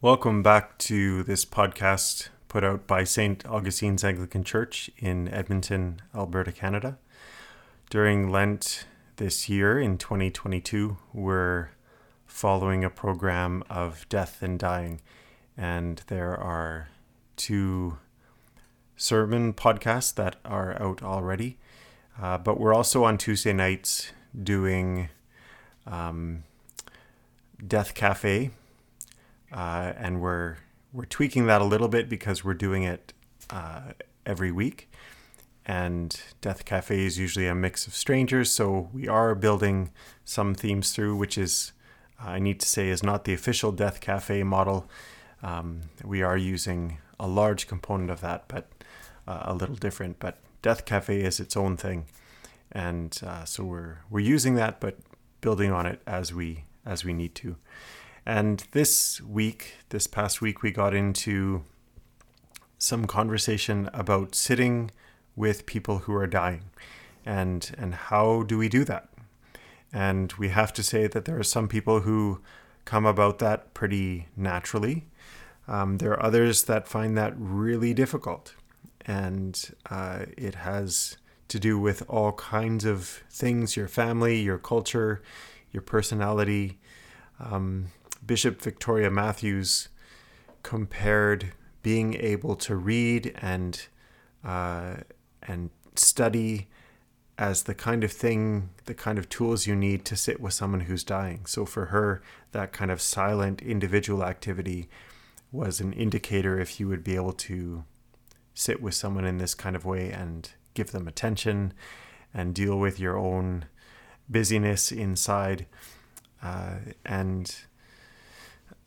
Welcome back to this podcast put out by St. Augustine's Anglican Church in Edmonton, Alberta, Canada. During Lent this year in 2022, we're following a program of death and dying, and there are two sermon podcasts that are out already. Uh, but we're also on Tuesday nights doing um, Death Cafe uh, and we're we're tweaking that a little bit because we're doing it uh, every week. And Death Cafe is usually a mix of strangers, so we are building some themes through, which is I need to say is not the official Death Cafe model. Um, we are using a large component of that, but uh, a little different. But Death Cafe is its own thing, and uh, so we're we're using that, but building on it as we as we need to. And this week, this past week, we got into some conversation about sitting with people who are dying and and how do we do that? And we have to say that there are some people who come about that pretty naturally. Um, there are others that find that really difficult. And uh, it has to do with all kinds of things your family, your culture, your personality. Um, Bishop Victoria Matthews compared being able to read and uh, and study as the kind of thing, the kind of tools you need to sit with someone who's dying. So for her, that kind of silent individual activity was an indicator if you would be able to sit with someone in this kind of way and give them attention and deal with your own busyness inside. Uh, and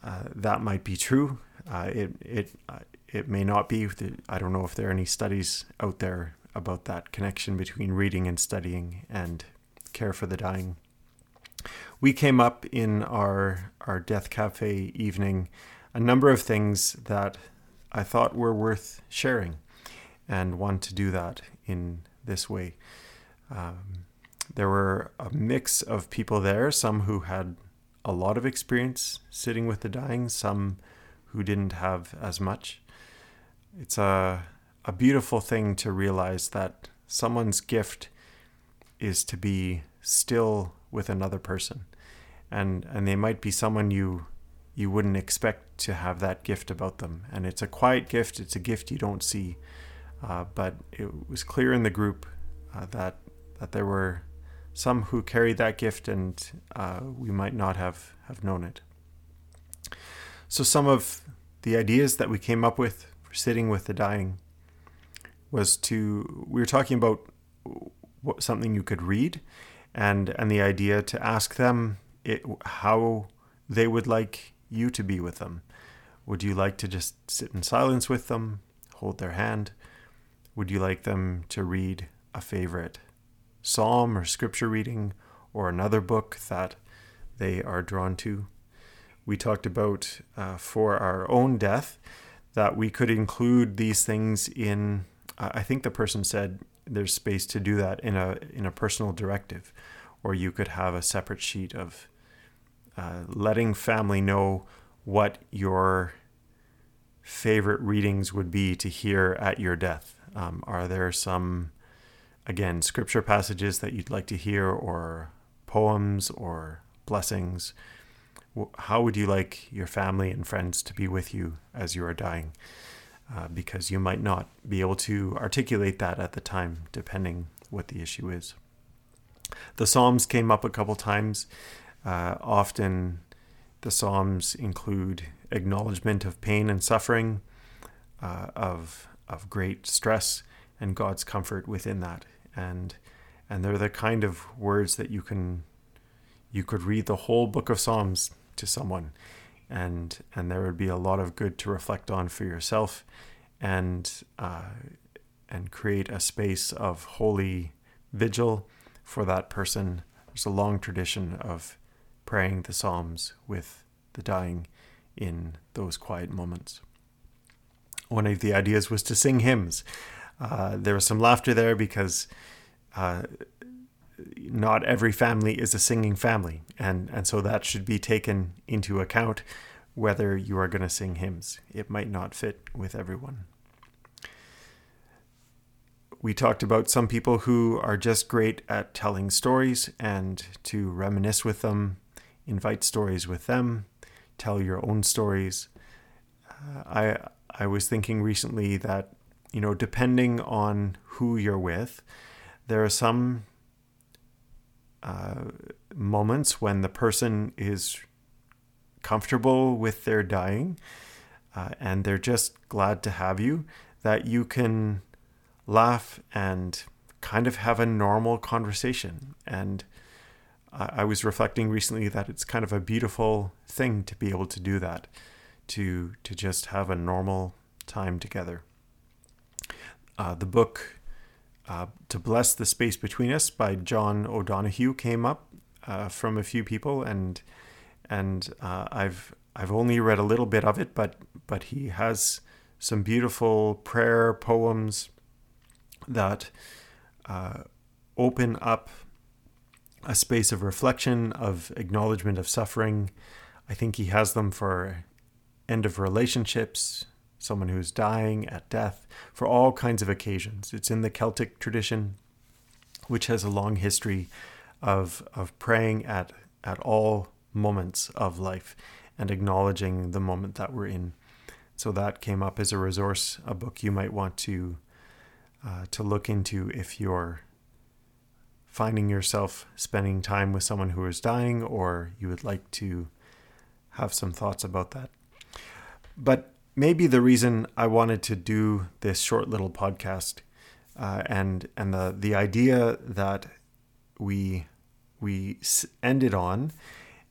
uh, that might be true. Uh, it it uh, it may not be. I don't know if there are any studies out there about that connection between reading and studying and care for the dying. We came up in our our death cafe evening a number of things that I thought were worth sharing, and want to do that in this way. Um, there were a mix of people there, some who had a lot of experience sitting with the dying, some who didn't have as much. It's a, a beautiful thing to realize that someone's gift is to be still with another person. And, and they might be someone you you wouldn't expect to have that gift about them. And it's a quiet gift, it's a gift you don't see. Uh, but it was clear in the group uh, that, that there were some who carried that gift and uh, we might not have, have known it. So, some of the ideas that we came up with for sitting with the dying was to, we were talking about what, something you could read and, and the idea to ask them it, how they would like you to be with them. Would you like to just sit in silence with them, hold their hand? Would you like them to read a favorite psalm or scripture reading or another book that they are drawn to. We talked about uh, for our own death that we could include these things in. I think the person said there's space to do that in a in a personal directive, or you could have a separate sheet of uh, letting family know what your favorite readings would be to hear at your death. Um, are there some again, scripture passages that you'd like to hear, or poems, or blessings. How would you like your family and friends to be with you as you are dying? Uh, because you might not be able to articulate that at the time, depending what the issue is. The Psalms came up a couple times. Uh, often, the Psalms include acknowledgement of pain and suffering, uh, of of great stress, and God's comfort within that and and they're the kind of words that you can you could read the whole book of Psalms to someone and and there would be a lot of good to reflect on for yourself and uh, and create a space of holy vigil for that person. There's a long tradition of praying the Psalms with the dying in those quiet moments. One of the ideas was to sing hymns. Uh, there was some laughter there because uh, not every family is a singing family, and and so that should be taken into account whether you are going to sing hymns. It might not fit with everyone. We talked about some people who are just great at telling stories and to reminisce with them, invite stories with them, tell your own stories. Uh, I I was thinking recently that you know depending on who you're with, there are some uh, moments when the person is comfortable with their dying uh, and they're just glad to have you, that you can laugh and kind of have a normal conversation. And I was reflecting recently that it's kind of a beautiful thing to be able to do that, to to just have a normal time together. Uh, the book uh, "To Bless the Space Between Us" by John O'Donohue came up uh, from a few people, and and uh, I've I've only read a little bit of it, but but he has some beautiful prayer poems that uh, open up a space of reflection, of acknowledgement of suffering. I think he has them for end of relationships, someone who's dying at death, for all kinds of occasions. It's in the Celtic tradition, which has a long history of of praying at at all moments of life and acknowledging the moment that we're in. So that came up as a resource, a book you might want to uh, to look into if you're finding yourself spending time with someone who is dying, or you would like to have some thoughts about that. But maybe the reason I wanted to do this short little podcast uh, and and the the idea that we we ended on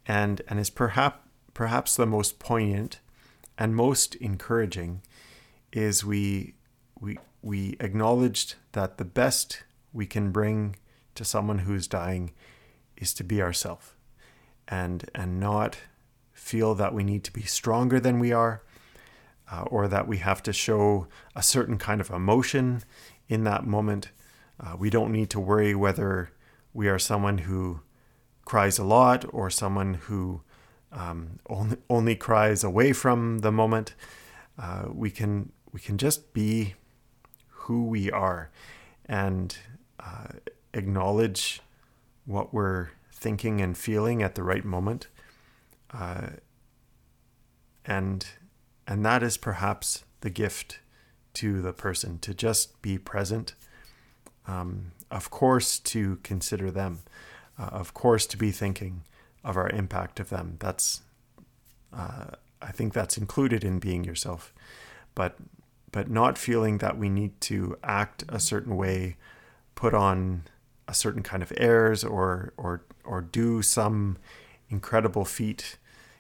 and and is perhaps perhaps the most poignant and most encouraging is we we we acknowledged that the best we can bring to someone who is dying is to be ourselves and and not feel that we need to be stronger than we are uh, or that we have to show a certain kind of emotion in that moment uh, we don't need to worry whether we are someone who cries a lot or someone who um, only, only cries away from the moment uh, we can we can just be who we are and uh, acknowledge what we're thinking and feeling at the right moment. Uh, and and that is perhaps the gift to the person to just be present. Um, of course, to consider them. Uh, of course, to be thinking of our impact of them. That's uh, I think that's included in being yourself, but but not feeling that we need to act a certain way, put on a certain kind of airs, or or or do some incredible feat,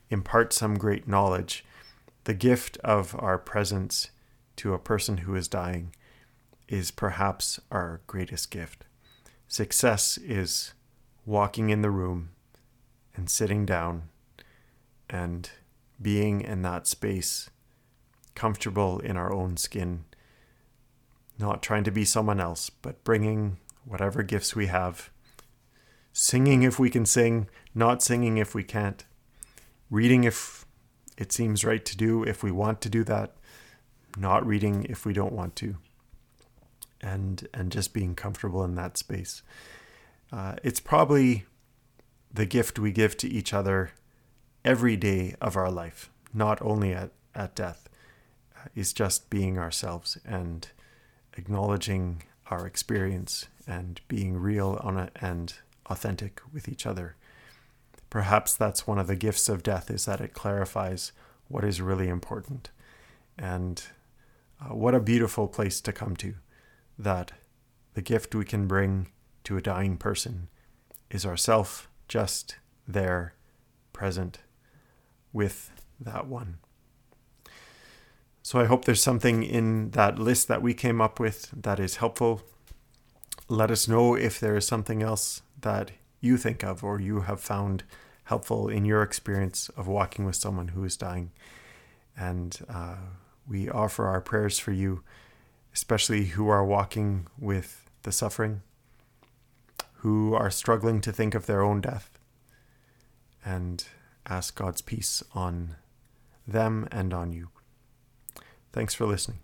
impart some great knowledge. The gift of our presence to a person who is dying is perhaps our greatest gift. Success is walking in the room and sitting down and being in that space comfortable in our own skin, not trying to be someone else, but bringing whatever gifts we have, singing if we can sing, not singing if we can't, reading if it seems right to do, if we want to do that, not reading if we don't want to, and and just being comfortable in that space. Uh, it's probably the gift we give to each other every day of our life, not only at, at death is just being ourselves and acknowledging our experience and being real it and authentic with each other. Perhaps that's one of the gifts of death is that it clarifies what is really important. And uh, what a beautiful place to come to that the gift we can bring to a dying person is ourself just there present with that one. So I hope there's something in that list that we came up with that is helpful. Let us know if there is something else that you think of or you have found helpful in your experience of walking with someone who is dying. And uh, we offer our prayers for you, especially who are walking with the suffering, who are struggling to think of their own death, and ask God's peace on them and on you. Thanks for listening.